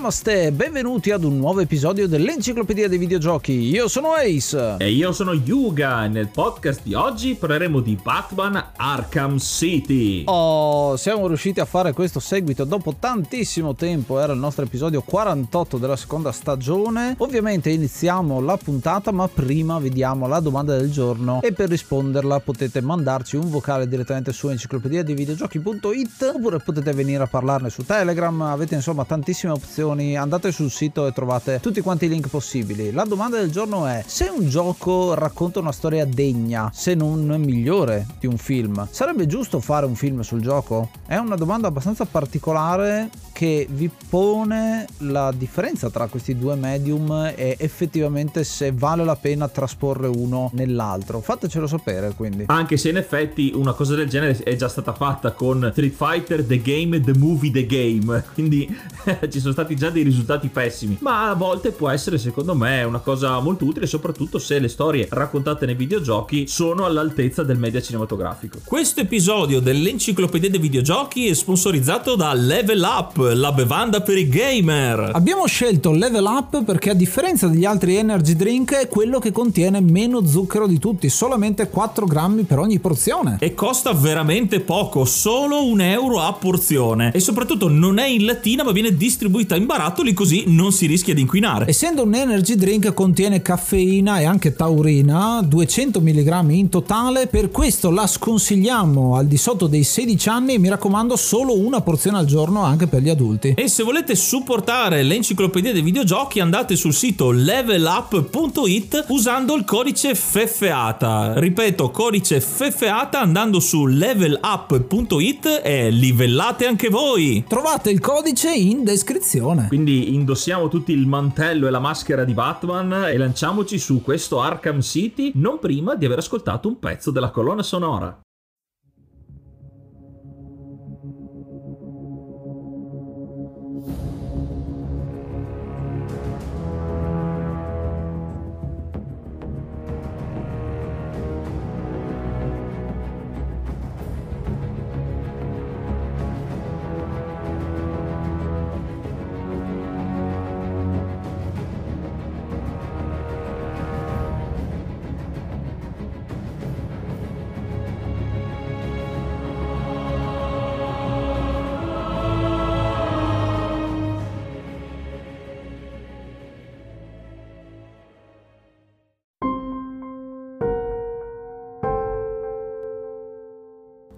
Namaste, benvenuti ad un nuovo episodio dell'Enciclopedia dei Videogiochi. Io sono Ace. E io sono Yuga. Nel podcast di oggi parleremo di Batman Arkham City. Oh, siamo riusciti a fare questo seguito dopo tantissimo tempo. Era il nostro episodio 48 della seconda stagione. Ovviamente iniziamo la puntata, ma prima vediamo la domanda del giorno. E per risponderla potete mandarci un vocale direttamente su enciclopedia dei videogiochi.it oppure potete venire a parlarne su Telegram. Avete insomma tantissime opzioni, andate sul sito e trovate tutti quanti i link possibili. La domanda del giorno è: se un gioco racconta una storia degna, se non migliore di un film, sarebbe giusto fare un film sul gioco? È una domanda abbastanza particolare che vi pone la differenza tra questi due medium e effettivamente se vale la pena trasporre uno nell'altro. Fatecelo sapere quindi. Anche se in effetti una cosa del genere è già stata fatta con Street Fighter The Game, The Movie, The Game, quindi ci sono stati già dei risultati pessimi, ma a volte può essere secondo me una cosa molto utile, soprattutto se le storie raccontate nei videogiochi sono all'altezza del media cinematografico. Questo episodio dell'Enciclopedia dei Videogiochi è sponsorizzato da Level Up la bevanda per i gamer. Abbiamo scelto Level Up perché a differenza degli altri energy drink è quello che contiene meno zucchero di tutti, solamente 4 grammi per ogni porzione. E costa veramente poco, solo un euro a porzione. E soprattutto non è in lattina ma viene distribuita in barattoli così non si rischia di inquinare. Essendo un energy drink contiene caffeina e anche taurina, 200 mg in totale, per questo la sconsigliamo al di sotto dei 16 anni e mi raccomando solo una porzione al giorno anche per gli adulti. E se volete supportare l'enciclopedia dei videogiochi andate sul sito levelup.it usando il codice FEFEATA. Ripeto, codice FEFEATA andando su levelup.it e livellate anche voi. Trovate il codice in descrizione. Quindi indossiamo tutti il mantello e la maschera di Batman e lanciamoci su questo Arkham City non prima di aver ascoltato un pezzo della colonna sonora.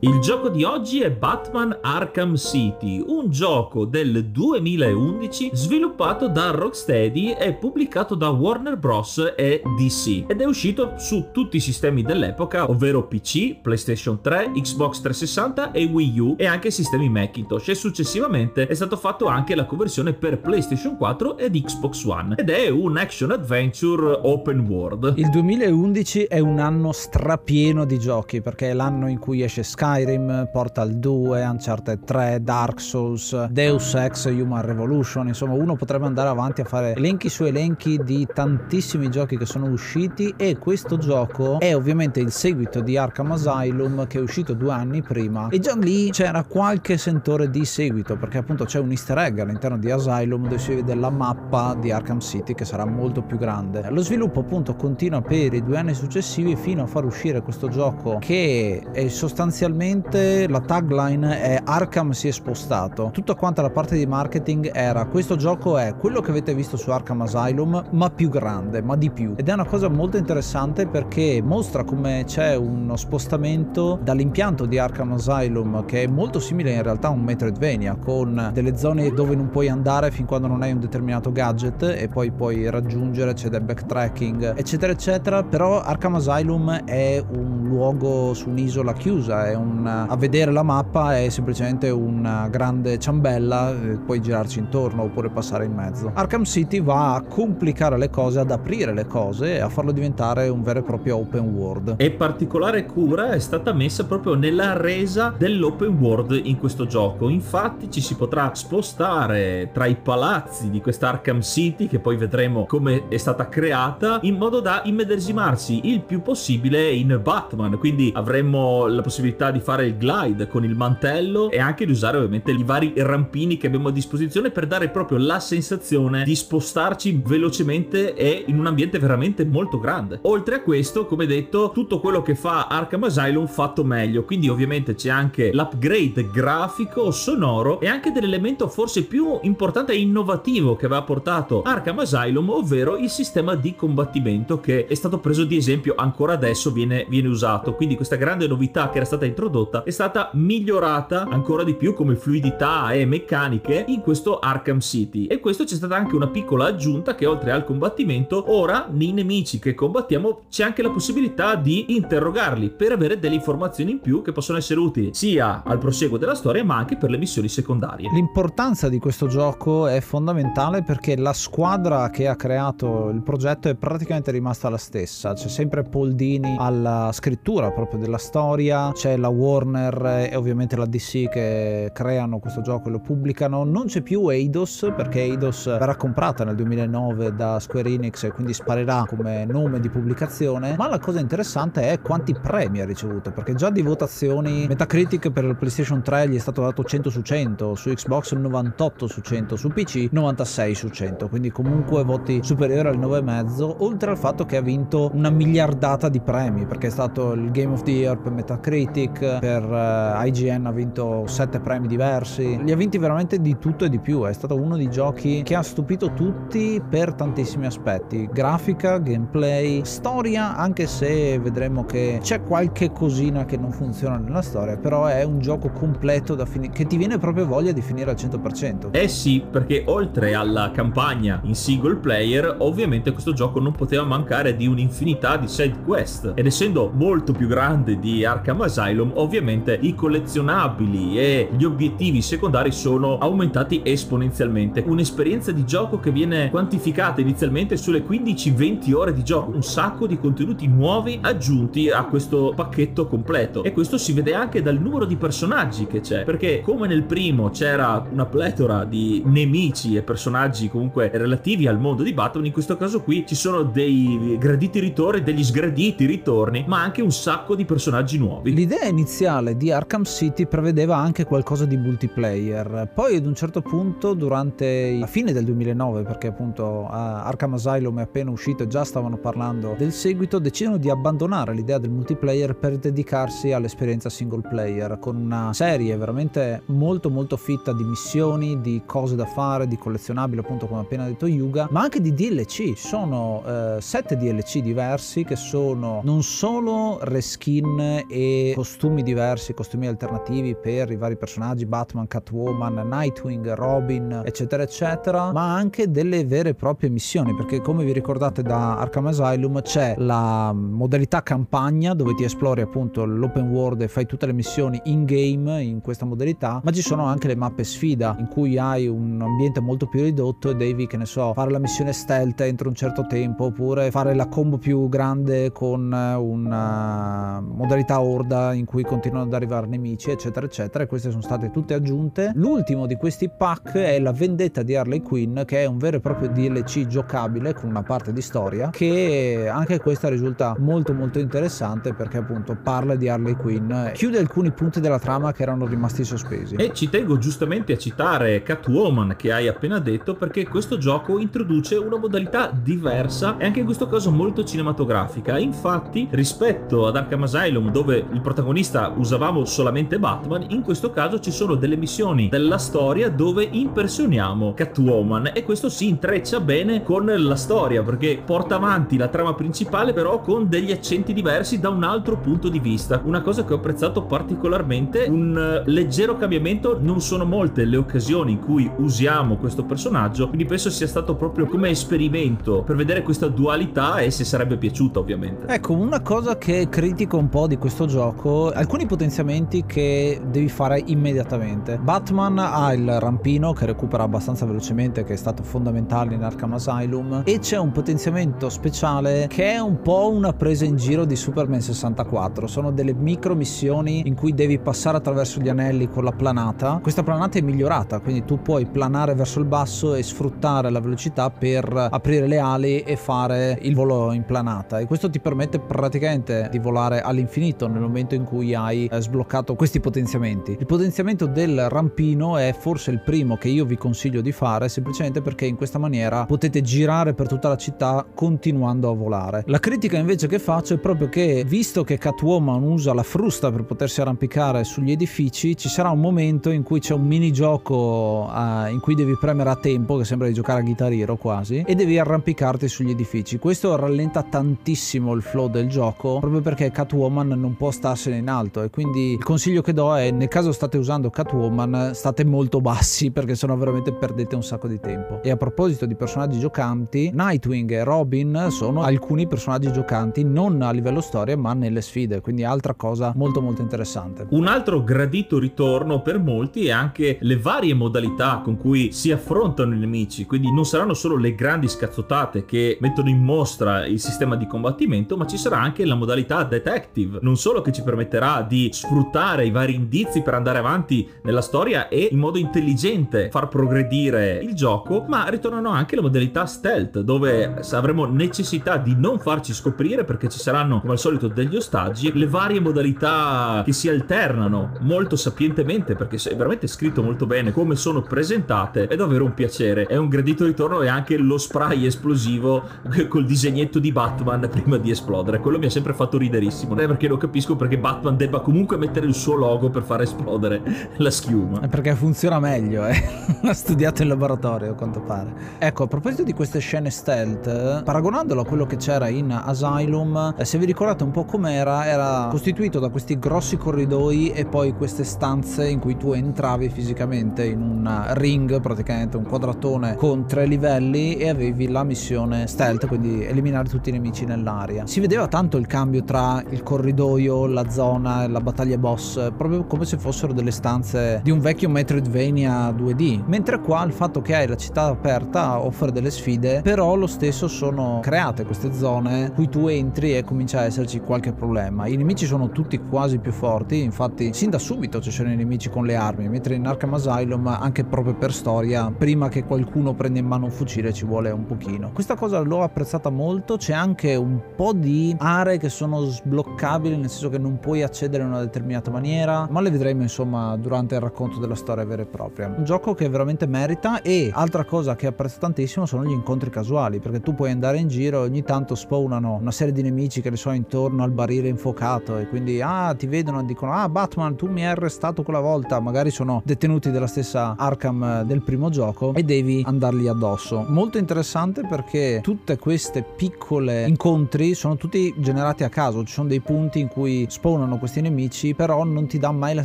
Il gioco di oggi è Batman Arkham City, un gioco del 2011 sviluppato da Rocksteady e pubblicato da Warner Bros. e DC ed è uscito su tutti i sistemi dell'epoca, ovvero PC, PlayStation 3, Xbox 360 e Wii U e anche sistemi Macintosh e successivamente è stato fatto anche la conversione per PlayStation 4 ed Xbox One ed è un action adventure open world. Il 2011 è un anno strapieno di giochi perché è l'anno in cui esce Sky Skyrim, Portal 2, Uncharted 3, Dark Souls, Deus Ex Human Revolution, insomma uno potrebbe andare avanti a fare elenchi su elenchi di tantissimi giochi che sono usciti e questo gioco è ovviamente il seguito di Arkham Asylum che è uscito due anni prima e già lì c'era qualche sentore di seguito perché appunto c'è un easter egg all'interno di Asylum dove si vede la mappa di Arkham City che sarà molto più grande. Lo sviluppo appunto continua per i due anni successivi fino a far uscire questo gioco che è sostanzialmente inizialmente la tagline è Arkham si è spostato. Tutta quanta la parte di marketing era questo gioco è quello che avete visto su Arkham Asylum, ma più grande, ma di più. Ed è una cosa molto interessante perché mostra come c'è uno spostamento dall'impianto di Arkham Asylum che è molto simile in realtà a un Metroidvania con delle zone dove non puoi andare fin quando non hai un determinato gadget e poi puoi raggiungere, c'è del backtracking, eccetera eccetera, però Arkham Asylum è un luogo su un'isola chiusa, è un un, a vedere la mappa è semplicemente una grande ciambella, eh, puoi girarci intorno oppure passare in mezzo. Arkham City va a complicare le cose, ad aprire le cose e a farlo diventare un vero e proprio open world. E particolare cura è stata messa proprio nella resa dell'open world in questo gioco. Infatti ci si potrà spostare tra i palazzi di questa Arkham City, che poi vedremo come è stata creata, in modo da immedesimarsi il più possibile in Batman. Quindi avremo la possibilità di fare il glide con il mantello e anche di usare ovviamente i vari rampini che abbiamo a disposizione per dare proprio la sensazione di spostarci velocemente e in un ambiente veramente molto grande. Oltre a questo, come detto, tutto quello che fa Arkham Asylum fatto meglio, quindi ovviamente c'è anche l'upgrade grafico, sonoro e anche dell'elemento forse più importante e innovativo che aveva portato Arkham Asylum, ovvero il sistema di combattimento che è stato preso di esempio ancora adesso viene, viene usato. Quindi questa grande novità che era stata introdotta è stata migliorata ancora di più come fluidità e meccaniche in questo Arkham City. E questo c'è stata anche una piccola aggiunta che oltre al combattimento, ora nei nemici che combattiamo c'è anche la possibilità di interrogarli per avere delle informazioni in più che possono essere utili sia al proseguo della storia ma anche per le missioni secondarie. L'importanza di questo gioco è fondamentale perché la squadra che ha creato il progetto è praticamente rimasta la stessa. C'è sempre Paul Dini alla scrittura proprio della storia, c'è la Warner e ovviamente la DC che creano questo gioco e lo pubblicano. Non c'è più Eidos perché Eidos verrà comprata nel 2009 da Square Enix e quindi sparirà come nome di pubblicazione. Ma la cosa interessante è quanti premi ha ricevuto perché già di votazioni Metacritic per il PlayStation 3 gli è stato dato 100 su 100, su Xbox 98 su 100, su PC 96 su 100, quindi comunque voti superiori al 9,5 oltre al fatto che ha vinto una miliardata di premi perché è stato il Game of the Year per Metacritic, per uh, IGN ha vinto 7 premi diversi, li ha vinti veramente di tutto e di più, è stato uno dei giochi che ha stupito tutti per tantissimi aspetti, grafica, gameplay, storia, anche se vedremo che c'è qualche cosina che non funziona nella storia, però è un gioco completo finire che ti viene proprio voglia di finire al 100%. Eh sì, perché oltre alla campagna in single player, ovviamente questo gioco non poteva mancare di un'infinità di side quest. Ed essendo molto più grande di Arkham Asylum, ovviamente i collezionabili e gli obiettivi secondari sono aumentati esponenzialmente. Un'esperienza di gioco che viene quantificata inizialmente sulle 15-20 ore di gioco, un sacco di contenuti nuovi aggiunti a questo pacchetto completo e questo si vede anche dal numero di personaggi che c'è, perché come nel primo c'era una pletora di nemici e personaggi comunque relativi al mondo di Batman, in questo caso qui ci sono dei graditi ritorni, degli sgraditi ritorni, ma anche un sacco di personaggi nuovi. L'idea iniziale di Arkham City prevedeva anche qualcosa di multiplayer, poi ad un certo punto durante la fine del 2009, perché appunto Arkham Asylum è appena uscito e già stavano parlando del seguito, decidono di abbandonare l'idea del multiplayer per dedicarsi all'esperienza single player con una serie veramente molto molto fitta di missioni, di cose da fare, di collezionabili appunto come appena detto Yuga, ma anche di DLC. Sono eh, sette DLC diversi che sono non solo reskin e costumi diversi, costumi alternativi per i vari personaggi Batman, Catwoman, Nightwing, Robin, eccetera eccetera, ma anche delle vere e proprie missioni, perché come vi ricordate da Arkham Asylum c'è la modalità campagna dove ti esplori appunto l'open world e fai tutte le missioni in game in questa modalità, ma ci sono anche le mappe sfida in cui hai un ambiente molto più ridotto e devi, che ne so, fare la missione stealth entro un certo tempo oppure fare la combo più grande con una modalità horda in cui continuano ad arrivare nemici, eccetera, eccetera. E queste sono state tutte aggiunte. L'ultimo di questi pack è la vendetta di Harley Quinn, che è un vero e proprio DLC giocabile con una parte di storia, che anche questa risulta molto molto interessante perché appunto parla di Harley Quinn, chiude alcuni punti della trama che erano rimasti sospesi. E ci tengo giustamente a citare Catwoman che hai appena detto perché questo gioco introduce una modalità diversa e anche in questo caso molto cinematografica. Infatti, rispetto ad Arkham Asylum dove il protagonista usavamo solamente Batman, in questo caso ci sono delle missioni della storia dove impersoniamo Catwoman e questo si intreccia bene con la storia perché porta avanti la trama principale però con degli accenti diversi da un altro punto di vista. Una cosa che ho apprezzato particolarmente, un eh, leggero cambiamento, non sono molte le occasioni in cui usiamo questo personaggio, quindi penso sia stato proprio come esperimento per vedere questa dualità e se sarebbe piaciuta ovviamente. Ecco, una cosa che critico un po' di questo gioco, alcuni potenziamenti che devi fare immediatamente. Batman ha il rampino che recupera abbastanza velocemente, che è stato fondamentale in Arkham Asylum, e c'è un potenziamento speciale che è un po' una presa in giro di Superman 64. Sono delle micro missioni in cui devi passare attraverso gli anelli con la planata. Questa planata è migliorata, quindi tu puoi planare verso il basso e sfruttare la velocità per aprire le ali e fare il volo in planata e questo ti permette praticamente di volare all'infinito nel momento in cui hai eh, sbloccato questi potenziamenti. Il potenziamento del rampino è forse il primo che io vi consiglio di fare semplicemente perché in questa maniera potete girare per tutta la città continuando a volare. La critica invece che faccio è proprio che visto che Catwoman usa la frusta per potersi arrampicare sugli edifici ci sarà un momento in cui c'è un minigioco uh, in cui devi premere a tempo che sembra di giocare a Guitar Hero quasi e devi arrampicarti sugli edifici. Questo rallenta tantissimo il flow del gioco proprio perché Catwoman non può starsene in alto e quindi il consiglio che do è nel caso state usando Catwoman state molto bassi perché sennò veramente perdete un sacco di tempo. E a proposito di personaggi giocanti, Nightwing e Robin sono alcuni personaggi giocanti non a livello storia ma nelle sfide, quindi altra cosa molto molto interessante. Un altro gradito ritorno per molti è anche le varie modalità con cui si affrontano i nemici, quindi non saranno solo le grandi scazzottate che mettono in mostra il sistema di combattimento, ma ci sarà anche la modalità detective, non solo che ci permetterà di sfruttare i vari indizi per andare avanti nella storia e in modo intelligente far progredire il gioco, ma ritornano anche le modalità stealth, dove avremo necessità di non farci scoprire perché ci saranno come al solito degli ostaggi, le varie modalità che si alternano molto sapientemente perché è veramente scritto molto bene come sono presentate, è davvero un piacere. È un gradito ritorno e anche lo spray esplosivo col disegnetto di Batman prima di esplodere. Quello mi ha sempre fatto riderissimo. Non è perché lo capisco perché Batman debba comunque mettere il suo logo per far esplodere la schiuma. È perché funziona meglio, eh. L'ha studiato in laboratorio, a quanto pare. Ecco, a proposito di queste scene stealth, paragonandolo a quello che c'era in Asylum, eh, se vi ricordate un po' com'era, era costituito da questi grossi corridoi e poi queste stanze in cui tu entravi fisicamente in un ring, praticamente un quadratone con tre livelli e avevi la missione stealth, quindi eliminare tutti i nemici nell'aria. Si vedeva tanto il cambio tra il corridoio, la zona e la battaglia boss, proprio come se fossero delle stanze di un vecchio Metroidvania 2D. Mentre qua il fatto che hai la città aperta offre delle sfide, però lo stesso sono create queste zone cui tu entri e comincia a esserci qualche problema. I nemici sono tutti quasi più forti, infatti sin da subito ci sono i nemici con le armi, mentre in Arkham Asylum anche proprio per storia, prima che qualcuno prenda in mano un fucile ci vuole un pochino. Questa cosa l'ho apprezzata molto, c'è anche un po' di aree che sono sbloccabili, nel senso che non puoi accedere in una determinata maniera, ma le vedremo insomma durante il racconto della storia vera e propria. Un gioco che veramente merita e altra cosa che apprezzo tantissimo sono gli incontri casuali, perché tu puoi andare in giro e ogni tanto spawnano una serie di nemici che ne so intorno al barile infuocato e quindi ah ti vedono e dicono ah Batman tu mi hai arrestato quella volta, magari sono detenuti della stessa Arkham del primo gioco e devi andarli addosso. Molto interessante perché tutte queste piccole incontri sono tutti generati a caso, ci sono dei punti in cui spawnano questi nemici, però non ti dà mai la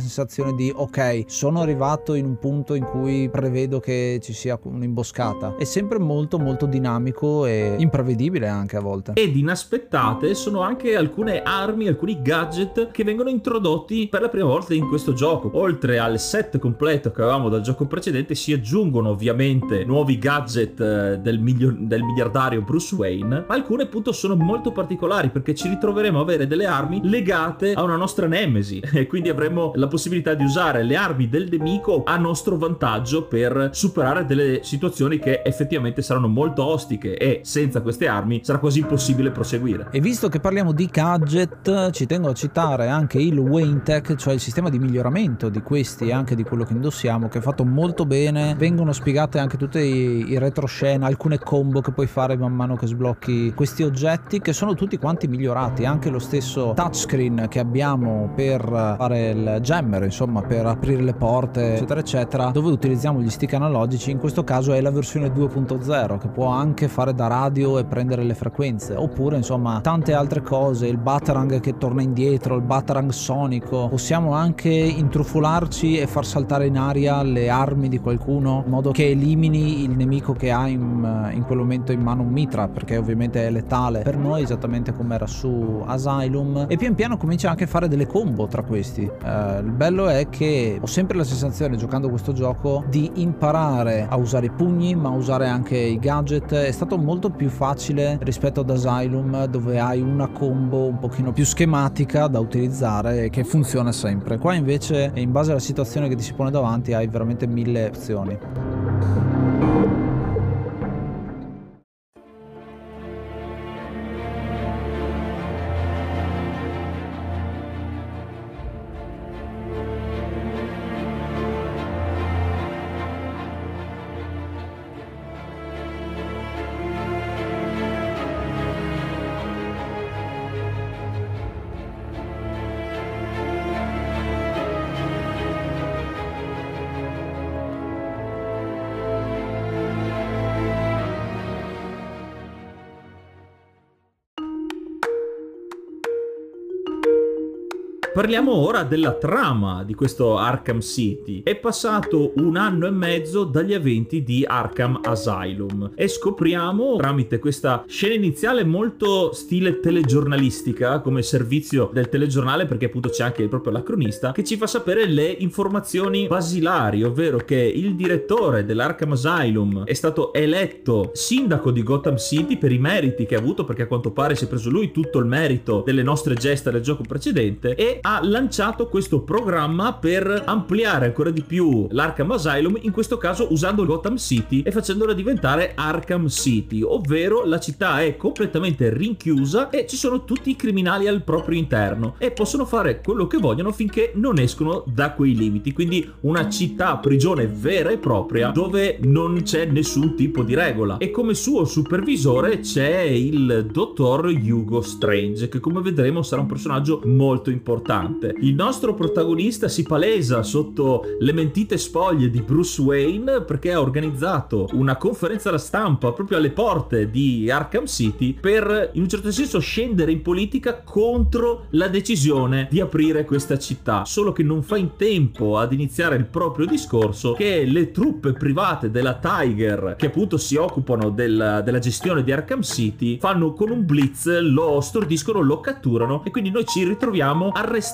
sensazione di ok, sono arrivato in un punto in cui prevedo che ci sia un'imboscata. È sempre molto molto dinamico e imprevedibile anche a volte. Ed inaspettate sono anche alcune armi, alcuni gadget che vengono introdotti per la prima volta in questo gioco. Oltre al set completo che avevamo dal gioco precedente si aggiungono ovviamente nuovi gadget eh, del, milio- del miliardario Bruce Wayne, ma alcune appunto sono molto particolari perché ci ritroveremo a avere delle armi legate a una nostra nemesi e quindi avremo la possibilità di usare le armi del nemico a nostro vantaggio per superare delle situazioni che effettivamente saranno molto ostiche e senza queste armi sarà quasi impossibile proseguire. E visto che parliamo di gadget, ci tengo a citare anche il Wayne Tech, cioè il sistema di miglioramento di questi e anche di quello che indossiamo, che è fatto molto bene. Vengono spiegate anche tutte i, i retroscena, alcune combo che puoi fare man mano che sblocchi questi oggetti, che sono tutti quanti migliorati. Anche lo stesso touchscreen che abbiamo per fare il jammer, insomma, per aprire le porte, eccetera, eccetera, dove utilizziamo gli stick analogici, in questo caso è la versione 2.0, che può anche fare da radio e prendere le frequenze, oppure insomma tante altre cose, il Batarang che torna indietro, il Batarang sonico, possiamo anche intrufolarci e far saltare in aria le armi di qualcuno in modo che elimini il nemico che ha in, in quel momento in mano un mitra, perché ovviamente è letale per noi esattamente come era su Asylum. E pian piano comincia anche a fare delle combo tra questi. Eh, il bello è che ho sempre la sensazione giocando questo gioco di imparare a usare i pugni ma usare anche i gadget è stato molto più facile rispetto ad Asylum dove hai una combo un pochino più schematica da utilizzare e che funziona sempre. Qua invece in base alla situazione che ti si pone davanti hai veramente mille opzioni. Parliamo ora della trama di questo Arkham City. È passato un anno e mezzo dagli eventi di Arkham Asylum e scopriamo tramite questa scena iniziale molto stile telegiornalistica come servizio del telegiornale perché appunto c'è anche proprio la cronista che ci fa sapere le informazioni basilari, ovvero che il direttore dell'Arkham Asylum è stato eletto sindaco di Gotham City per i meriti che ha avuto perché a quanto pare si è preso lui tutto il merito delle nostre gesta del gioco precedente e ha lanciato questo programma per ampliare ancora di più l'Arkham Asylum, in questo caso usando Gotham City e facendola diventare Arkham City, ovvero la città è completamente rinchiusa e ci sono tutti i criminali al proprio interno e possono fare quello che vogliono finché non escono da quei limiti, quindi una città prigione vera e propria dove non c'è nessun tipo di regola e come suo supervisore c'è il dottor Hugo Strange che come vedremo sarà un personaggio molto importante. Il nostro protagonista si palesa sotto le mentite spoglie di Bruce Wayne perché ha organizzato una conferenza alla stampa proprio alle porte di Arkham City per in un certo senso scendere in politica contro la decisione di aprire questa città, solo che non fa in tempo ad iniziare il proprio discorso che le truppe private della Tiger che appunto si occupano del, della gestione di Arkham City fanno con un blitz, lo stordiscono, lo catturano e quindi noi ci ritroviamo arrestati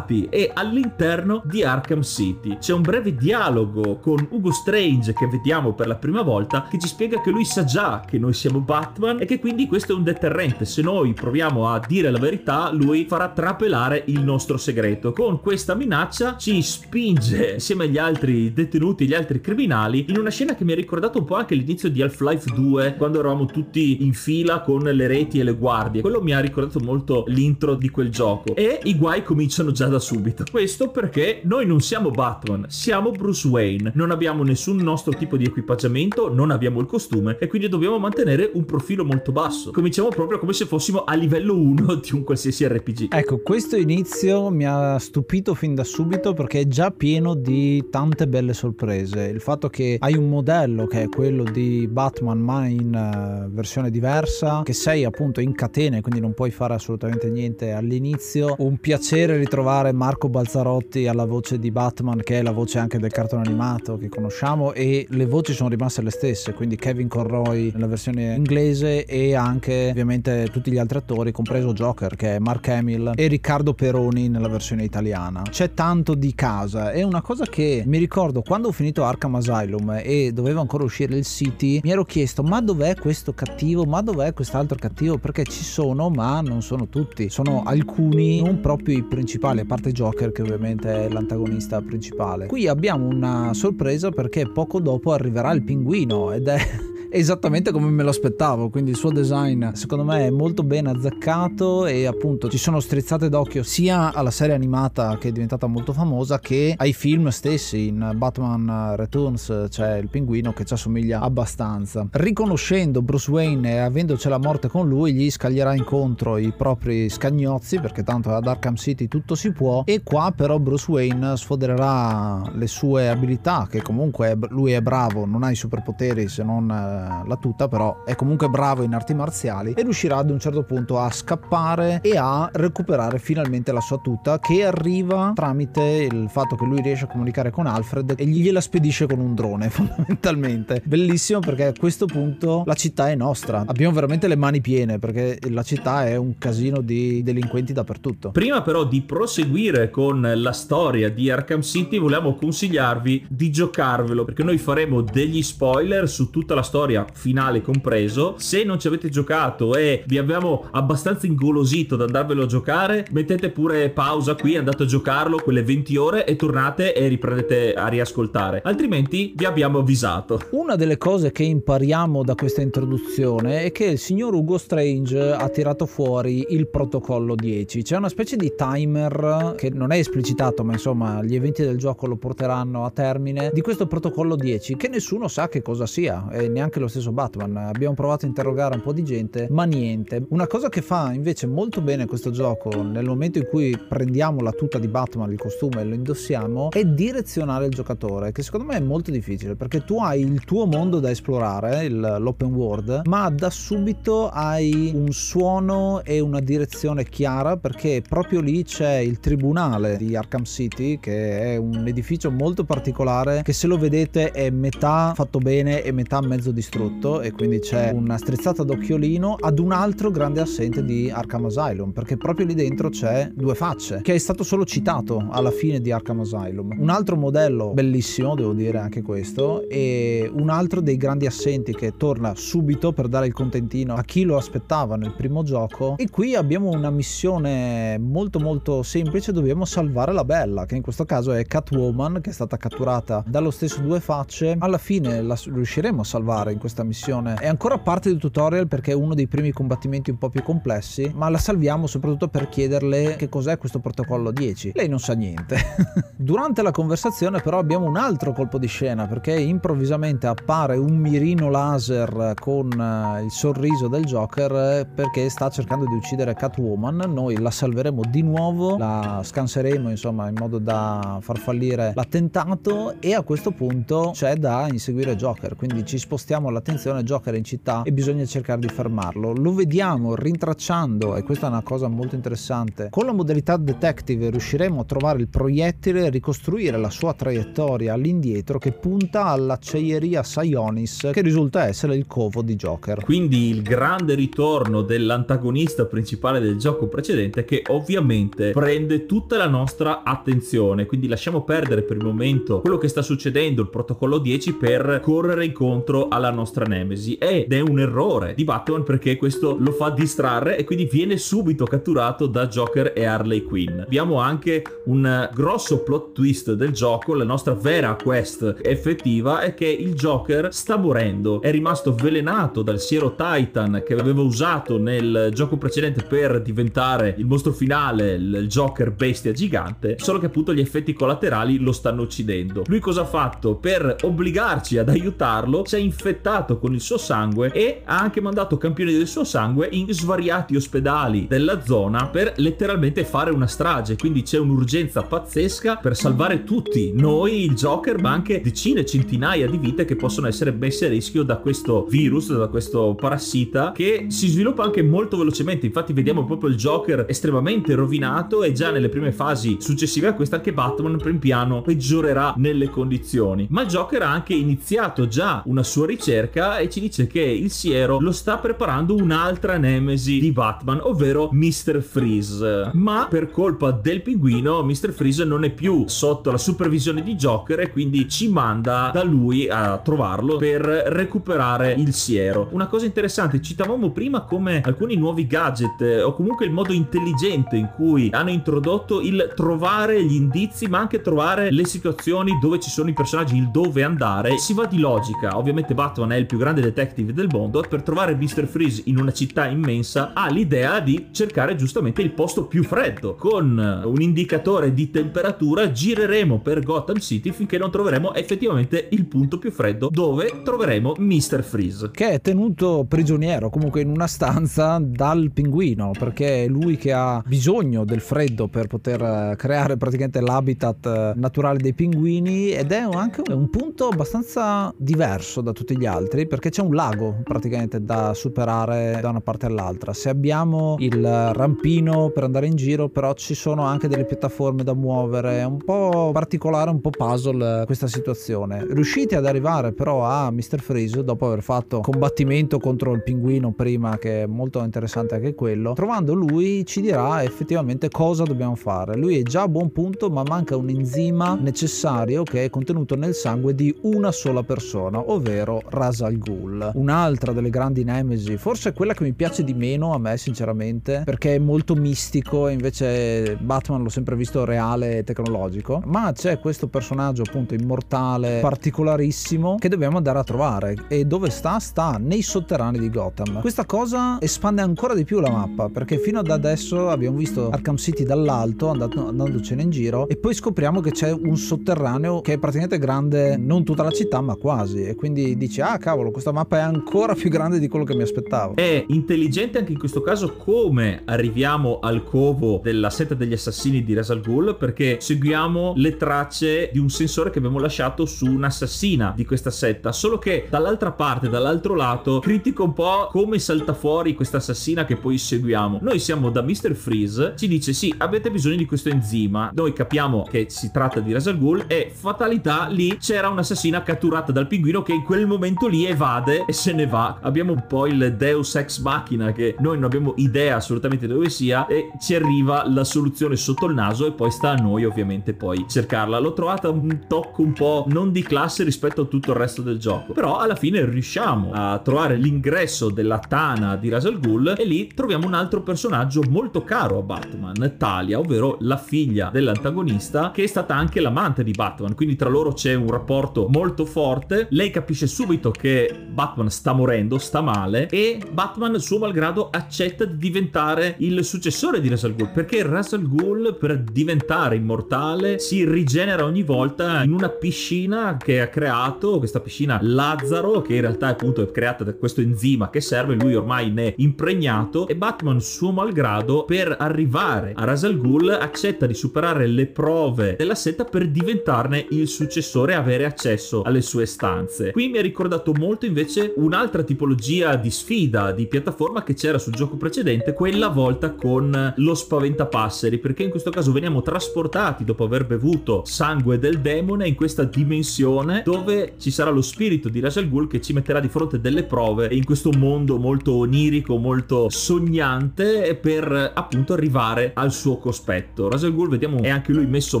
e all'interno di Arkham City. C'è un breve dialogo con Hugo Strange che vediamo per la prima volta che ci spiega che lui sa già che noi siamo Batman e che quindi questo è un deterrente. Se noi proviamo a dire la verità, lui farà trapelare il nostro segreto. Con questa minaccia ci spinge insieme agli altri detenuti, gli altri criminali, in una scena che mi ha ricordato un po' anche l'inizio di Half-Life 2, quando eravamo tutti in fila con le reti e le guardie. Quello mi ha ricordato molto l'intro di quel gioco. E i guai cominciano già da subito. Questo perché noi non siamo Batman, siamo Bruce Wayne. Non abbiamo nessun nostro tipo di equipaggiamento, non abbiamo il costume e quindi dobbiamo mantenere un profilo molto basso. Cominciamo proprio come se fossimo a livello 1 di un qualsiasi RPG. Ecco, questo inizio mi ha stupito fin da subito perché è già pieno di tante belle sorprese. Il fatto che hai un modello che è quello di Batman ma in uh, versione diversa, che sei appunto in catene, quindi non puoi fare assolutamente niente all'inizio. Un piacere ritrovare Marco Balzarotti alla voce di Batman, che è la voce anche del cartone animato che conosciamo, e le voci sono rimaste le stesse, quindi Kevin Conroy nella versione inglese e anche ovviamente tutti gli altri attori, compreso Joker, che è Mark Hamill, e Riccardo Peroni nella versione italiana. C'è tanto di casa, è una cosa che mi ricordo quando ho finito Arkham Asylum e doveva ancora uscire il City, mi ero chiesto ma dov'è questo cattivo, ma dov'è quest'altro cattivo, perché ci sono ma non sono tutti, sono alcuni, non proprio i principali, a parte Joker che ovviamente è l'antagonista principale. Qui abbiamo una sorpresa perché poco dopo arriverà il pinguino ed è esattamente come me lo aspettavo quindi il suo design secondo me è molto ben azzeccato e appunto ci sono strizzate d'occhio sia alla serie animata che è diventata molto famosa che ai film stessi in Batman Returns c'è il pinguino che ci assomiglia abbastanza riconoscendo Bruce Wayne e avendoci la morte con lui gli scaglierà incontro i propri scagnozzi perché tanto ad Arkham City tutto si può e qua però Bruce Wayne sfodererà le sue abilità che comunque lui è bravo non ha i superpoteri se non eh, la tuta, però è comunque bravo in arti marziali e riuscirà ad un certo punto a scappare e a recuperare finalmente la sua tuta che arriva tramite il fatto che lui riesce a comunicare con Alfred e gliela spedisce con un drone fondamentalmente. Bellissimo perché a questo punto la città è nostra. Abbiamo veramente le mani piene perché la città è un casino di delinquenti dappertutto. Prima però di proseguire con la storia di Arkham City vogliamo consigliarvi di giocarvelo perché noi faremo degli spoiler su tutta la storia finale compreso. Se non ci avete giocato e vi abbiamo abbastanza ingolosito ad andarvelo a giocare, mettete pure pausa qui, andate a giocarlo quelle 20 ore e tornate e riprendete a riascoltare. Altrimenti vi abbiamo avvisato. Una delle cose che impariamo da questa introduzione è che il signor Ugo Strange ha tirato fuori il protocollo 10. C'è una specie di timer che non è esplicitato, ma insomma gli eventi del gioco lo porteranno a termine di questo protocollo 10 che nessuno sa che cosa sia e neanche lo stesso Batman. Abbiamo provato a interrogare un po' di gente, ma niente. Una cosa che fa invece molto bene questo gioco nel momento in cui prendiamo la tuta di Batman, il costume e lo indossiamo, è direzionare il giocatore, che secondo me è molto difficile perché tu hai il tuo mondo da esplorare, l'open world, ma da subito hai un suono e una direzione chiara perché proprio lì c'è il tribunale di Arkham City che è un edificio molto particolare che se lo vedete è metà fatto bene e metà mezzo distrutto e quindi c'è una strizzata d'occhiolino ad un altro grande assente di Arkham Asylum perché proprio lì dentro c'è due facce che è stato solo citato alla fine di Arkham Asylum. Un altro modello bellissimo devo dire anche questo e un altro dei grandi assenti che torna subito per dare il contentino a chi lo aspettava nel primo gioco. E qui abbiamo una missione molto semplice dobbiamo salvare la bella che in questo caso è Catwoman che è stata catturata dallo stesso due facce alla fine la riusciremo a salvare in questa missione. È ancora parte del tutorial perché è uno dei primi combattimenti un po' più complessi ma la salviamo soprattutto per chiederle che cos'è questo protocollo 10 lei non sa niente. Durante la conversazione però abbiamo un altro colpo di scena perché improvvisamente appare un mirino laser con eh, il sorriso del Joker eh, perché sta cercando di uccidere Catwoman. Noi la salveremo di nuovo la scanseremo insomma in modo da far fallire l'attentato e a questo punto c'è da inseguire Joker. Quindi ci spostiamo l'attenzione Joker in città e bisogna cercare di fermarlo. Lo vediamo rintracciando e questa è una cosa molto interessante con la modalità detective riusciremo a trovare il proiettile e ricostruire la sua traiettoria all'indietro che punta all'acciaieria Sionis che risulta essere il covo di Joker. Quindi il grande ritorno dell'antagonista principale del gioco precedente che ovviamente prende tutta la nostra attenzione. Quindi lasciamo perdere per il momento quello che sta succedendo, il protocollo 10 per correre incontro alla nostra nemesi. Ed è un errore di Batman perché questo lo fa distrarre e quindi viene subito catturato da Joker e Harley Quinn. Abbiamo anche un grosso plot twist del gioco, la nostra vera quest effettiva è che il Joker sta morendo, è rimasto avvelenato dal siero Titan che aveva usato nel gioco precedente per diventare il mostro finale, il Joker bestia gigante, solo che appunto gli effetti collaterali lo stanno uccidendo. Lui cosa ha fatto? Per obbligarci ad aiutarlo, si è infettato con il suo sangue e ha anche mandato campioni del suo sangue in svariati ospedali della zona per letteralmente fare una strage, quindi c'è un'urgenza pazzesca per salvare tutti, noi, il Joker, ma anche decine, centinaia di vite che possono essere messe a rischio da questo virus, da questo parassita che si sviluppa anche molto velocemente. Infatti, vediamo proprio il Joker estremamente rovinato e già nelle prime fasi successive a questa anche Batman pian piano peggiorerà nelle condizioni. Ma il Joker ha anche iniziato già una sua ricerca e ci dice che il siero lo sta preparando un'altra nemesi di Batman, ovvero Mr. Freeze. Ma per colpa del pinguino, Mr. Freeze non è più sotto la supervisione di Joker e quindi ci manda da lui a trovarlo per recuperare il siero. Una cosa interessante, citavamo prima come alcuni nuovi gadget eh, o comunque il modo intelligente in cui hanno introdotto il trovare gli indizi ma anche trovare le situazioni dove ci sono i personaggi, il dove andare. Si va di logica, ovviamente Batman è il più grande detective del mondo, per trovare Mr. Freeze in una città immensa ha l'idea di cercare giustamente il posto più freddo. Con un indicatore di temperatura gireremo per Gotham City finché non troveremo effettivamente il punto più freddo dove troveremo Mr. Freeze. che è tenuto prigioniero comunque in una stanza dal pinguino perché è lui che ha bisogno del freddo per poter eh, creare praticamente l'habitat eh, naturale dei pinguini ed è anche un punto abbastanza diverso da tutti gli altri perché c'è un lago praticamente da superare da una parte all'altra se abbiamo il rampino per andare in giro però ci sono anche delle piattaforme da muovere è un po' particolare un po' puzzle eh, questa situazione riuscite ad arrivare però a Mr. Freeze dopo aver fatto combattimento contro il pinguino prima che è molto interessante anche quello trovando lui ci dirà effettivamente cosa dobbiamo fare. Lui è già a buon punto ma manca un enzima necessario che è contenuto nel sangue di una sola persona ovvero Ras al Ghul. Un'altra delle grandi nemesi forse quella che mi piace di meno a me sinceramente perché è molto mistico e invece Batman l'ho sempre visto reale e tecnologico. Ma c'è questo personaggio appunto immortale particolarissimo che dobbiamo andare a trovare. E dove sta? sta nei sotterranei di Gotham. Questa cosa espande ancora di più la mappa perché fino ad adesso abbiamo visto Arkham City dall'alto andato- andandocene in giro e poi scopriamo che c'è un sotterraneo che è praticamente grande non tutta la città ma quasi e quindi dici ah cavolo questa mappa è ancora più grande di quello che mi aspettavo. È intelligente anche in questo caso come arriviamo al covo della setta degli assassini di Resal Ghul perché seguiamo le tracce di un sensore che abbiamo lasciato su un'assassina di questa setta, solo che dall'altra parte, dall'altro lato, critico un po' come salta fuori questa assassina che poi seguiamo. Noi siamo da Mr. Freeze, ci dice sì, avete bisogno di questo enzima. Noi capiamo che si tratta di Resal Ghul e fatalità lì c'era un'assassina catturata dal pinguino che in quel momento lì evade e se ne va. Abbiamo un po' il Deus Ex Machina che noi non abbiamo idea assolutamente dove sia e ci arriva la soluzione sotto il naso e poi sta a noi ovviamente poi cercarla. L'ho trovata un tocco un po' non di classe rispetto a tutto il resto del gioco, però alla fine riusciamo a trovare l'ingresso della Tana di Rasal Ghul e lì troviamo un altro personaggio molto caro a Batman, Talia, ovvero la figlia dell'antagonista che è stata anche l'amante di Batman, quindi tra loro c'è un rapporto molto forte. Lei capisce subito che Batman sta morendo, sta male e Batman suo malgrado accetta di diventare il successore di Rasal Ghul perché Rasal Ghul per diventare immortale si rigenera ogni volta in una piscina che ha creato, questa piscina Lazzaro che in realtà appunto è creata da questo enzima che serve, lui ormai ne è impregnato e Batman suo malgrado per arrivare a Rasal Ghul accetta di superare le prove della setta per diventarne il successore e avere accesso alle sue stanze. Qui mi ha ricordato molto invece un'altra tipologia di sfida di piattaforma che c'era sul gioco precedente, quella volta con lo spaventapasseri, perché in questo caso veniamo trasportati dopo aver bevuto sangue del demone in questa dimensione dove ci sarà lo spirito di Rachel Ghul che ci metterà di fronte delle prove in questo mondo molto onirico, molto sognante per appunto arrivare al suo cospetto. Rachel Ghul vediamo è anche lui messo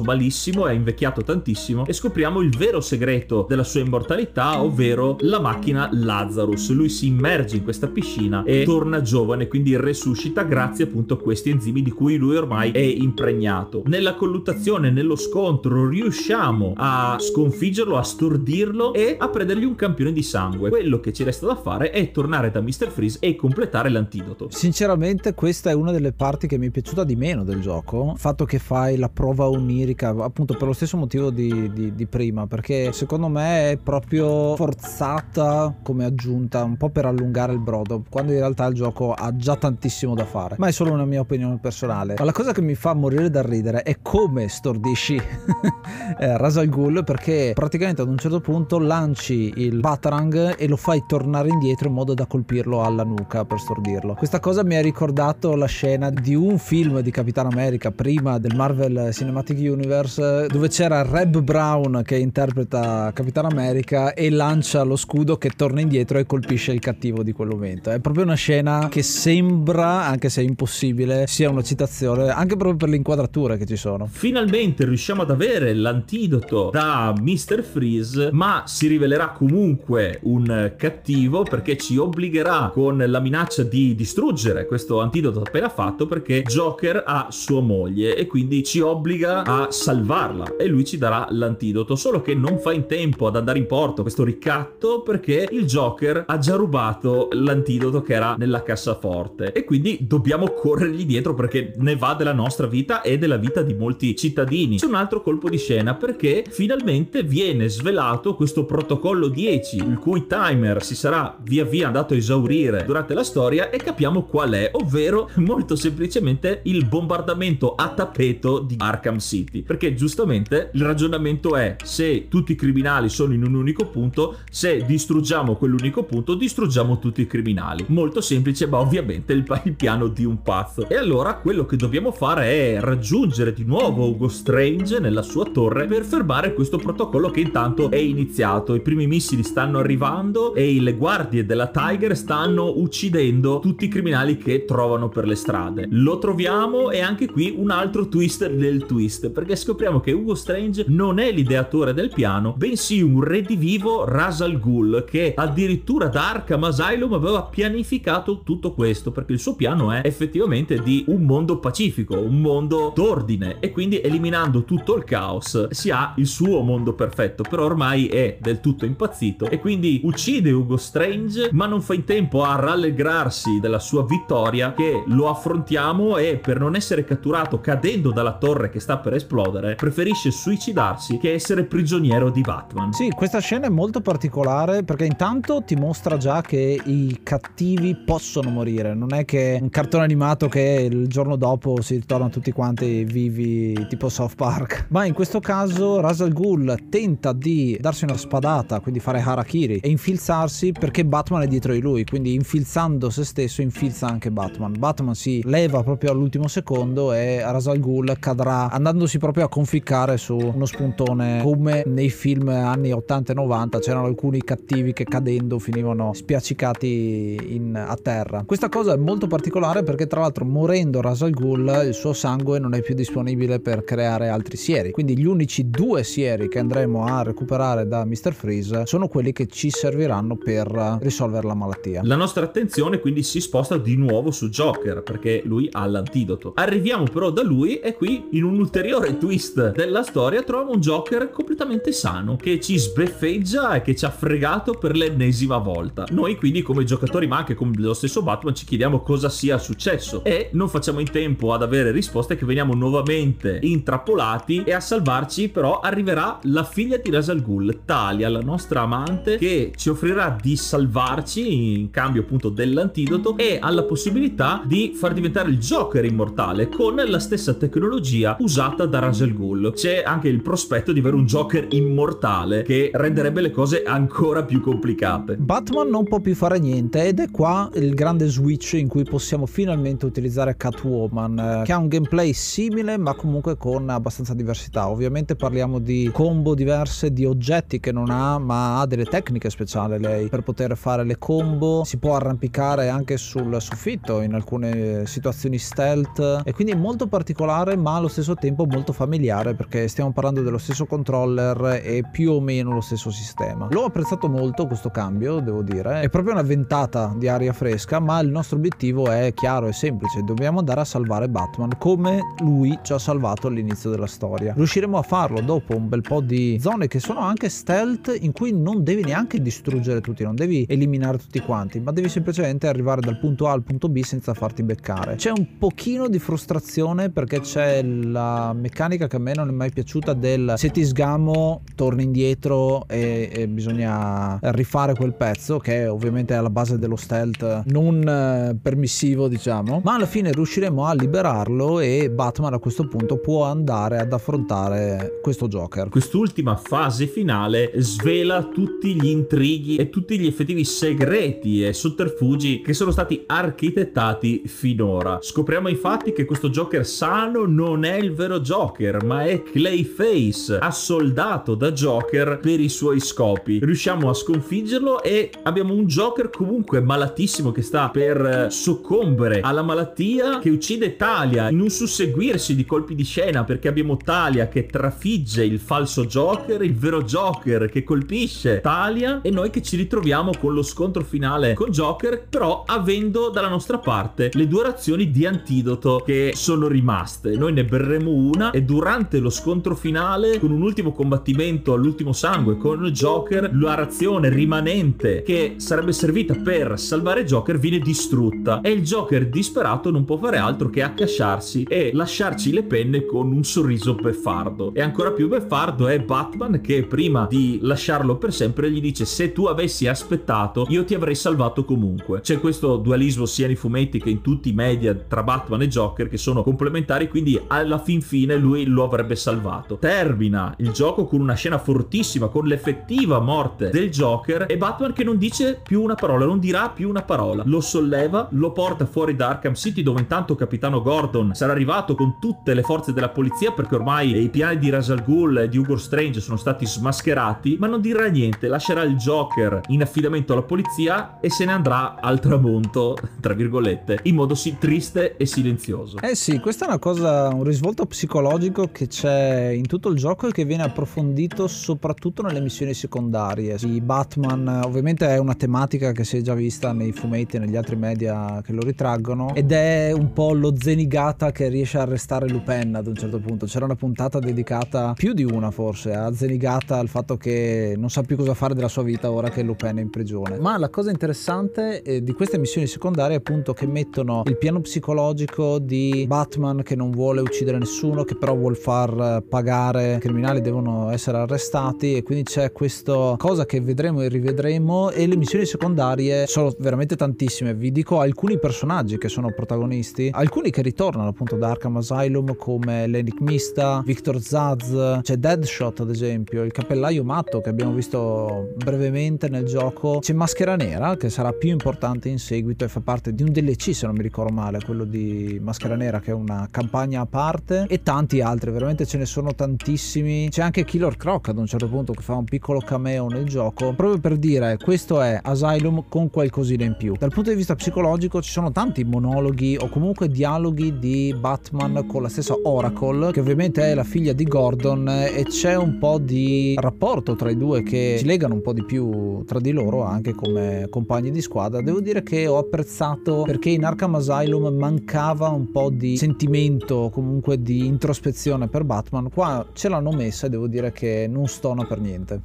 malissimo, è invecchiato tantissimo e scopriamo il vero segreto della sua immortalità, ovvero la macchina Lazarus. Lui si immerge in questa piscina e torna giovane, quindi resuscita grazie appunto a questi enzimi di cui lui ormai è impregnato. Nella colluttazione, nello scontro, riusciamo a sconfiggerlo, a stordirlo e a prendergli un campione di sangue. Quello che ci resta da fare è tornare da Mr. Freeze e completare l'antidoto. Sinceramente questa è una delle parti che mi è piaciuta di meno del gioco, il fatto che fai la prova onirica, appunto per lo stesso motivo di, di, di prima, perché secondo me è proprio forzata come aggiunta, un po' per allungare il brodo, quando in realtà il gioco ha già tantissimo da fare. Ma è solo una mia opinione personale. Ma la cosa che mi fa morire dal ridere è come stordisci eh, Rasal Ghul, perché praticamente ad un certo punto lanci il Batarang e lo fai tornare indietro in modo da colpirlo alla nuca per stordirlo. Questa cosa mi ha ricordato la scena di un film di Capitan America prima del Marvel Cinematic Universe dove c'era Reb Brown che interpreta Capitan America e lancia lo scudo che torna indietro e colpisce il cattivo di quel momento. È proprio una scena che sembra, anche se è impossibile, sia una citazione anche proprio per le inquadrature che ci sono. Finalmente riusciamo ad avere l'antidoto da Mr. Freeze, ma si rivelerà comunque un cattivo perché ci obbligherà con la minaccia di distruggere questo antidoto appena fatto perché Joker ha sua moglie e quindi ci obbliga a salvarla e lui ci darà l'antidoto, solo che non fa in tempo ad andare in porto questo ricatto perché il Joker ha già rubato l'antidoto che era nella cassaforte e quindi dobbiamo corrergli dietro perché ne va della nostra vita e della vita di molti cittadini. C'è un altro colpo di scena perché finalmente viene svelato questo protocollo 10 il cui timer si sarà via via andato a esaurire durante la storia e capiamo qual è, ovvero molto semplicemente il bombardamento a tappeto di Arkham City. Perché giustamente il ragionamento è se tutti i criminali sono in un unico punto se distruggiamo quell'unico punto distruggiamo tutti i criminali. Molto semplice ma ovviamente il, il piano di un pazzo. E allora quello che dobbiamo fare è raggiungere di nuovo Ugo Strange nella sua torre per fermare questo protocollo che intanto è iniziato. I primi missili stanno arrivando e le guardie della Tiger stanno uccidendo tutti i criminali che trovano per le strade. Lo troviamo e anche qui un altro twist del twist perché scopriamo che Ugo Strange non è l'ideatore del piano bensì un redivivo Rasal Ghul che addirittura da Arkham Asylum aveva pianificato tutto questo perché il suo piano è effettivamente di un mondo pacifico un mondo d'ordine e quindi eliminando tutto il caos si ha il suo mondo perfetto però ormai è del tutto impazzito e quindi uccide Ugo Strange ma non fa in tempo a rallegrarsi della sua vittoria che lo affrontiamo e per non essere catturato cadendo dalla torre che sta per esplodere preferisce suicidarsi che essere prigioniero di Batman Sì, questa scena è molto particolare particolare perché intanto ti mostra già che i cattivi possono morire, non è che un cartone animato che il giorno dopo si ritornano tutti quanti vivi tipo South Park. Ma in questo caso Russell Ghul tenta di darsi una spadata, quindi fare harakiri e infilzarsi perché Batman è dietro di lui, quindi infilzando se stesso infilza anche Batman. Batman si leva proprio all'ultimo secondo e Russell Ghul cadrà andandosi proprio a conficcare su uno spuntone come nei film anni 80 e 90 c'erano alcuni cattivi che cadendo finivano spiaccicati in, a terra. Questa cosa è molto particolare perché tra l'altro morendo Russell Ghul il suo sangue non è più disponibile per creare altri sieri, quindi gli unici due sieri che andremo a recuperare da Mr. Freeze sono quelli che ci serviranno per risolvere la malattia. La nostra attenzione quindi si sposta di nuovo su Joker perché lui ha l'antidoto. Arriviamo però da lui e qui in un ulteriore twist della storia troviamo un Joker completamente sano che ci sbeffeggia e che ci ha fregato per l'ennesima volta. Noi quindi come giocatori ma anche come lo stesso Batman ci chiediamo cosa sia successo e non facciamo in tempo ad avere risposte che veniamo nuovamente intrappolati e a salvarci però arriverà la figlia di Rasal Ghul, Talia, la nostra amante che ci offrirà di salvarci in cambio appunto dell'antidoto e ha la possibilità di far diventare il Joker immortale con la stessa tecnologia usata da Rasal Ghul. C'è anche il prospetto di avere un Joker immortale che renderebbe le cose ancora più complicate. Batman non può più fare niente ed è qua il grande switch in cui possiamo finalmente utilizzare Catwoman eh, che ha un gameplay simile ma comunque con abbastanza diversità. Ovviamente parliamo di combo diverse, di oggetti che non ha ma ha delle tecniche speciali lei per poter fare le combo. Si può arrampicare anche sul soffitto in alcune situazioni stealth e quindi è molto particolare ma allo stesso tempo molto familiare perché stiamo parlando dello stesso controller e più o meno lo stesso sistema. L'ho apprezzato molto questo cambio, devo dire. È proprio una ventata di aria fresca, ma il nostro obiettivo è chiaro e semplice. Dobbiamo andare a salvare Batman come lui ci ha salvato all'inizio della storia. Riusciremo a farlo dopo un bel po' di zone che sono anche stealth in cui non devi neanche distruggere tutti, non devi eliminare tutti quanti, ma devi semplicemente arrivare dal punto A al punto B senza farti beccare. C'è un pochino di frustrazione perché c'è la meccanica che a me non è mai piaciuta del se ti sgamo torni indietro e, e bisogna rifare quel pezzo che ovviamente è alla base dello stealth non eh, permissivo diciamo ma alla fine riusciremo a liberarlo e Batman a questo punto può andare ad affrontare questo Joker Quest'ultima fase finale svela tutti gli intrighi e tutti gli effettivi segreti e sotterfugi che sono stati architettati finora. Scopriamo infatti che questo Joker sano non è il vero Joker, ma è Clayface, assoldato da Joker per i suoi scopi. Riusciamo a sconfiggerlo e abbiamo un Joker comunque malatissimo che sta per eh, soccombere alla malattia che uccide Talia in un susseguirsi di colpi di scena perché abbiamo Talia che trafigge il falso Joker, il vero Joker che colpisce Talia e noi che ci ritroviamo con lo scontro finale con Joker però avendo dalla nostra parte le due razioni di antidoto che sono rimaste. Noi ne berremo una e durante lo scontro finale con un ultimo combattimento all'ultimo sangue con Joker la razione rimanente che sarebbe servita per salvare Joker viene distrutta e il Joker disperato non può fare altro che accasciarsi e lasciarci le penne con un sorriso beffardo. E ancora più beffardo è Batman che prima di lasciarlo per sempre gli dice se tu avessi aspettato io ti avrei salvato comunque. C'è questo dualismo sia nei fumetti che in tutti i media tra Batman e Joker che sono complementari quindi alla fin fine lui lo avrebbe salvato. Termina il gioco con una scena fortissima con l'effettiva morte del Joker e Batman che non dice più una parola, non dirà più una parola. Lo solleva, lo porta fuori da Arkham City dove intanto Capitano Gordon sarà arrivato con tutte le forze della polizia perché ormai i piani di Rasal Ghul e di Hugo Strange sono stati smascherati, ma non dirà niente, lascerà il Joker in affidamento alla polizia e se ne andrà al tramonto, tra virgolette, in modo sì triste e silenzioso. Eh sì, questa è una cosa, un risvolto psicologico che c'è in tutto il gioco e che viene approfondito soprattutto nelle missioni secondarie. Di Batman, ovviamente è una tematica che si è già vista nei fumetti e negli altri media che lo ritraggono ed è un po' lo Zenigata che riesce a arrestare Lupin ad un certo punto. C'era una puntata dedicata, più di una forse, a Zenigata al fatto che non sa più cosa fare della sua vita ora che Lupin è in prigione. Ma la cosa interessante eh, di queste missioni secondarie è appunto che mettono il piano psicologico di Batman che non vuole uccidere nessuno, che però vuole far pagare. I criminali devono essere arrestati e quindi c'è questa cosa cosa che vedremo e rivedremo e le missioni secondarie sono veramente tantissime. Vi dico alcuni personaggi che sono protagonisti, alcuni che ritornano appunto da Arkham Asylum come l'Enigmista, Victor Zaz, c'è Deadshot ad esempio, il cappellaio matto che abbiamo visto brevemente nel gioco, c'è Maschera Nera che sarà più importante in seguito e fa parte di un DLC se non mi ricordo male, quello di Maschera Nera che è una campagna a parte e tanti altri, veramente ce ne sono tantissimi. C'è anche Killer Croc ad un certo punto che fa un piccolo cameo nel gioco, proprio per dire questo è Asylum con qualcosina in più. Dal punto di vista psicologico ci sono tanti monologhi o comunque dialoghi di Batman con la stessa Oracle, che ovviamente è la figlia di Gordon e c'è un po' di rapporto tra i due che ci legano un po' di più tra di loro anche come compagni di squadra. Devo dire che ho apprezzato perché in Arkham Asylum mancava un po' di sentimento, comunque di introspezione per Batman. Qua ce l'hanno messa e devo dire che non stona per niente.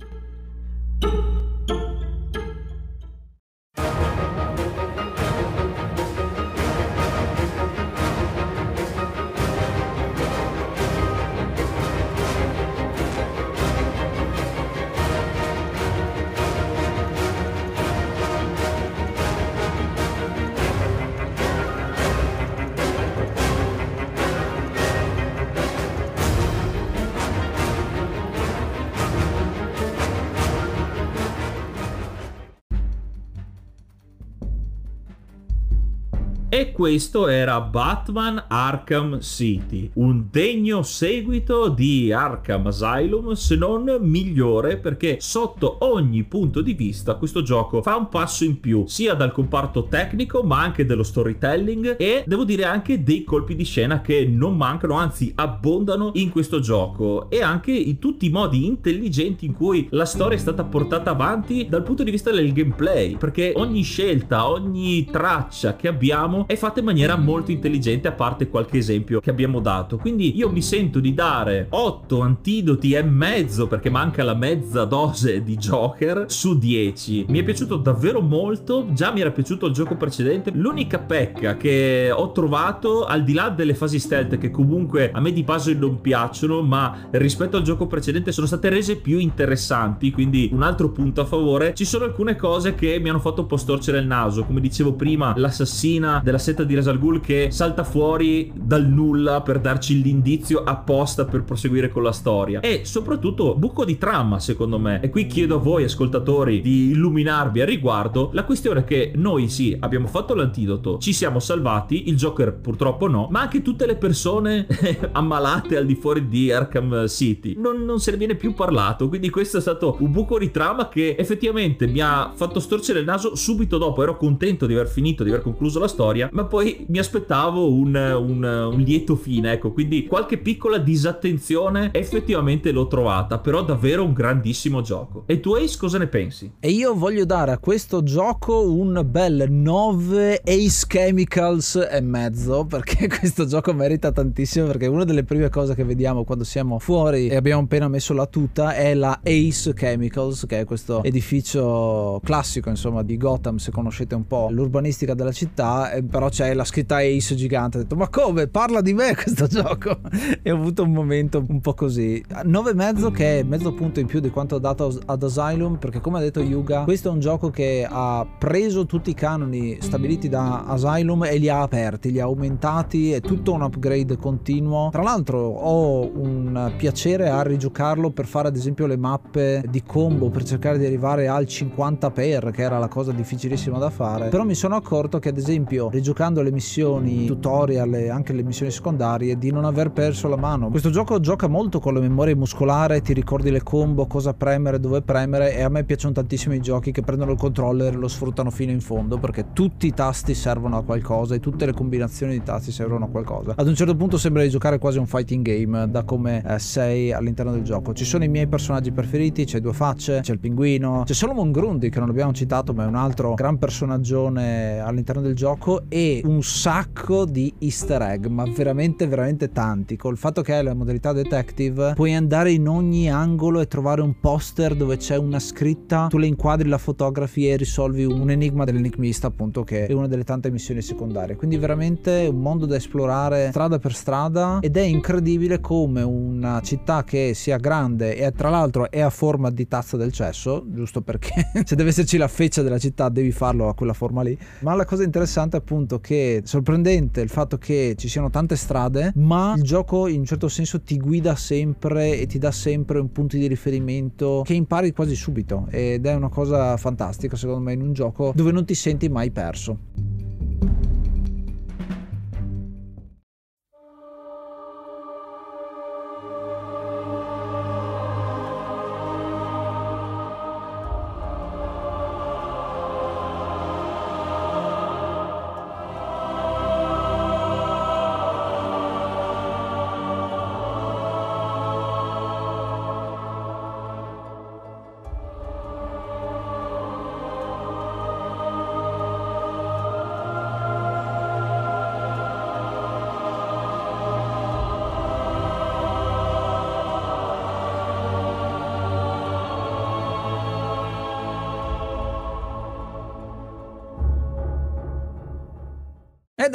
E questo era Batman Arkham City, un degno seguito di Arkham Asylum, se non migliore, perché sotto ogni punto di vista questo gioco fa un passo in più, sia dal comparto tecnico, ma anche dello storytelling e devo dire anche dei colpi di scena che non mancano, anzi abbondano in questo gioco. E anche in tutti i modi intelligenti in cui la storia è stata portata avanti dal punto di vista del gameplay, perché ogni scelta, ogni traccia che abbiamo è fatta in maniera molto intelligente a parte qualche esempio che abbiamo dato. Quindi io mi sento di dare 8 antidoti e mezzo perché manca la mezza dose di Joker su 10 mi è piaciuto davvero molto. Già mi era piaciuto il gioco precedente. L'unica pecca che ho trovato al di là delle fasi stealth che comunque a me di puzzle non piacciono ma rispetto al gioco precedente sono state rese più interessanti quindi un altro punto a favore. Ci sono alcune cose che mi hanno fatto un po' storcere il naso. Come dicevo prima l'assassina della setta di Rasal Ghul che salta fuori dal nulla per darci l'indizio apposta per proseguire con la storia. E soprattutto buco di trama secondo me. E qui chiedo a voi ascoltatori di illuminarvi a riguardo. La questione è che noi sì abbiamo fatto l'antidoto ci siamo salvati il Joker purtroppo no ma anche tutte le persone ammalate al di fuori di Arkham City. Non, non se ne viene più parlato quindi questo è stato un buco di trama che effettivamente mi ha fatto storcere il naso subito dopo. Ero contento di aver finito di aver concluso la storia storia, ma poi mi aspettavo un, un, un, lieto fine, ecco, quindi qualche piccola disattenzione effettivamente l'ho trovata, però davvero un grandissimo gioco. E tu Ace cosa ne pensi? E io voglio dare a questo gioco un bel 9 Ace Chemicals e mezzo, perché questo gioco merita tantissimo, perché una delle prime cose che vediamo quando siamo fuori e abbiamo appena messo la tuta è la Ace Chemicals, che è questo edificio classico, insomma, di Gotham, se conoscete un po' l'urbanistica della città, però c'è la scritta Ace gigante. Ho detto, ma come? Parla di me questo gioco? e ho avuto un momento un po' così. 9,5 che è mezzo punto in più di quanto ho dato ad Asylum, perché come ha detto Yuga, questo è un gioco che ha preso tutti i canoni stabiliti da Asylum e li ha aperti, li ha aumentati, è tutto un upgrade continuo. Tra l'altro ho un piacere a rigiocarlo per fare ad esempio le mappe di combo, per cercare di arrivare al 50 per, che era la cosa difficilissima da fare. Però mi sono accorto che ad esempio rigiocando le missioni tutorial e anche le missioni secondarie di non aver perso la mano. Questo gioco gioca molto con la memoria muscolare, ti ricordi le combo, cosa premere, dove premere e a me piacciono tantissimo i giochi che prendono il controller e lo sfruttano fino in fondo perché tutti i tasti servono a qualcosa e tutte le combinazioni di tasti servono a qualcosa. Ad un certo punto sembra di giocare quasi un fighting game da come eh, sei all'interno del gioco. Ci sono i miei personaggi preferiti, c'è due facce, c'è il pinguino, c'è Solomon Grundy che non abbiamo citato ma è un altro gran personaggione all'interno del gioco e un sacco di easter egg, ma veramente veramente tanti. Col fatto che hai la modalità detective puoi andare in ogni angolo e trovare un poster dove c'è una scritta, tu le inquadri, la fotografi e risolvi un enigma dell'enigmista appunto che è una delle tante missioni secondarie. Quindi veramente un mondo da esplorare strada per strada ed è incredibile come una città che sia grande e tra l'altro è a forma di tazza del cesso, giusto perché se deve esserci la feccia della città devi farlo a quella forma lì. Ma la cosa interessante è appunto che sorprendente il fatto che ci siano tante strade, ma il gioco in un certo senso ti guida sempre e ti dà sempre un punto di riferimento che impari quasi subito ed è una cosa fantastica secondo me in un gioco dove non ti senti mai perso.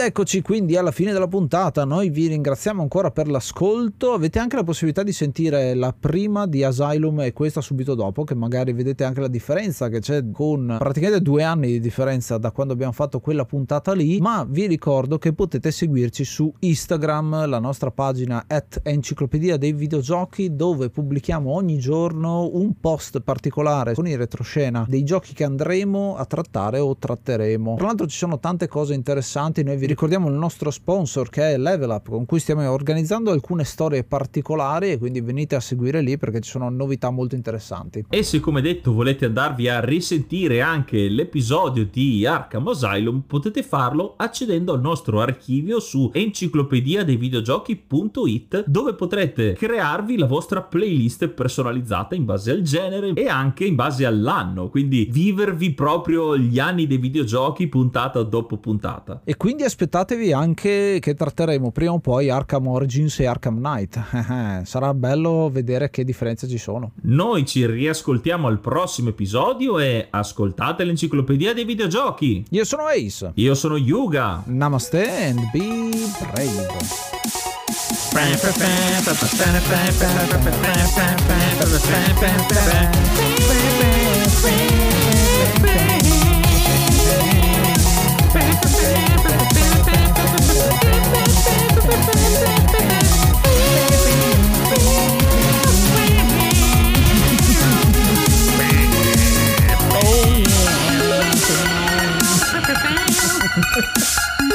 Eccoci quindi alla fine della puntata, noi vi ringraziamo ancora per l'ascolto, avete anche la possibilità di sentire la prima di Asylum e questa subito dopo, che magari vedete anche la differenza che c'è con praticamente due anni di differenza da quando abbiamo fatto quella puntata lì, ma vi ricordo che potete seguirci su Instagram, la nostra pagina at enciclopedia dei videogiochi, dove pubblichiamo ogni giorno un post particolare con il retroscena dei giochi che andremo a trattare o tratteremo. Tra l'altro ci sono tante cose interessanti, noi vi ricordiamo il nostro sponsor che è Level Up con cui stiamo organizzando alcune storie particolari e quindi venite a seguire lì perché ci sono novità molto interessanti. E se come detto volete andarvi a risentire anche l'episodio di Arkham Asylum potete farlo accedendo al nostro archivio su enciclopedia dei videogiochi.it dove potrete crearvi la vostra playlist personalizzata in base al genere e anche in base all'anno, quindi vivervi proprio gli anni dei videogiochi puntata dopo puntata. E quindi aspettatevi anche che tratteremo prima o poi Arkham Origins e Arkham Knight. Sarà bello vedere che differenze ci sono. Noi ci riascoltiamo al prossimo episodio e ascoltate l'enciclopedia dei videogiochi. Io sono Ace. Io sono Yuga. Namaste and be brave. Bye.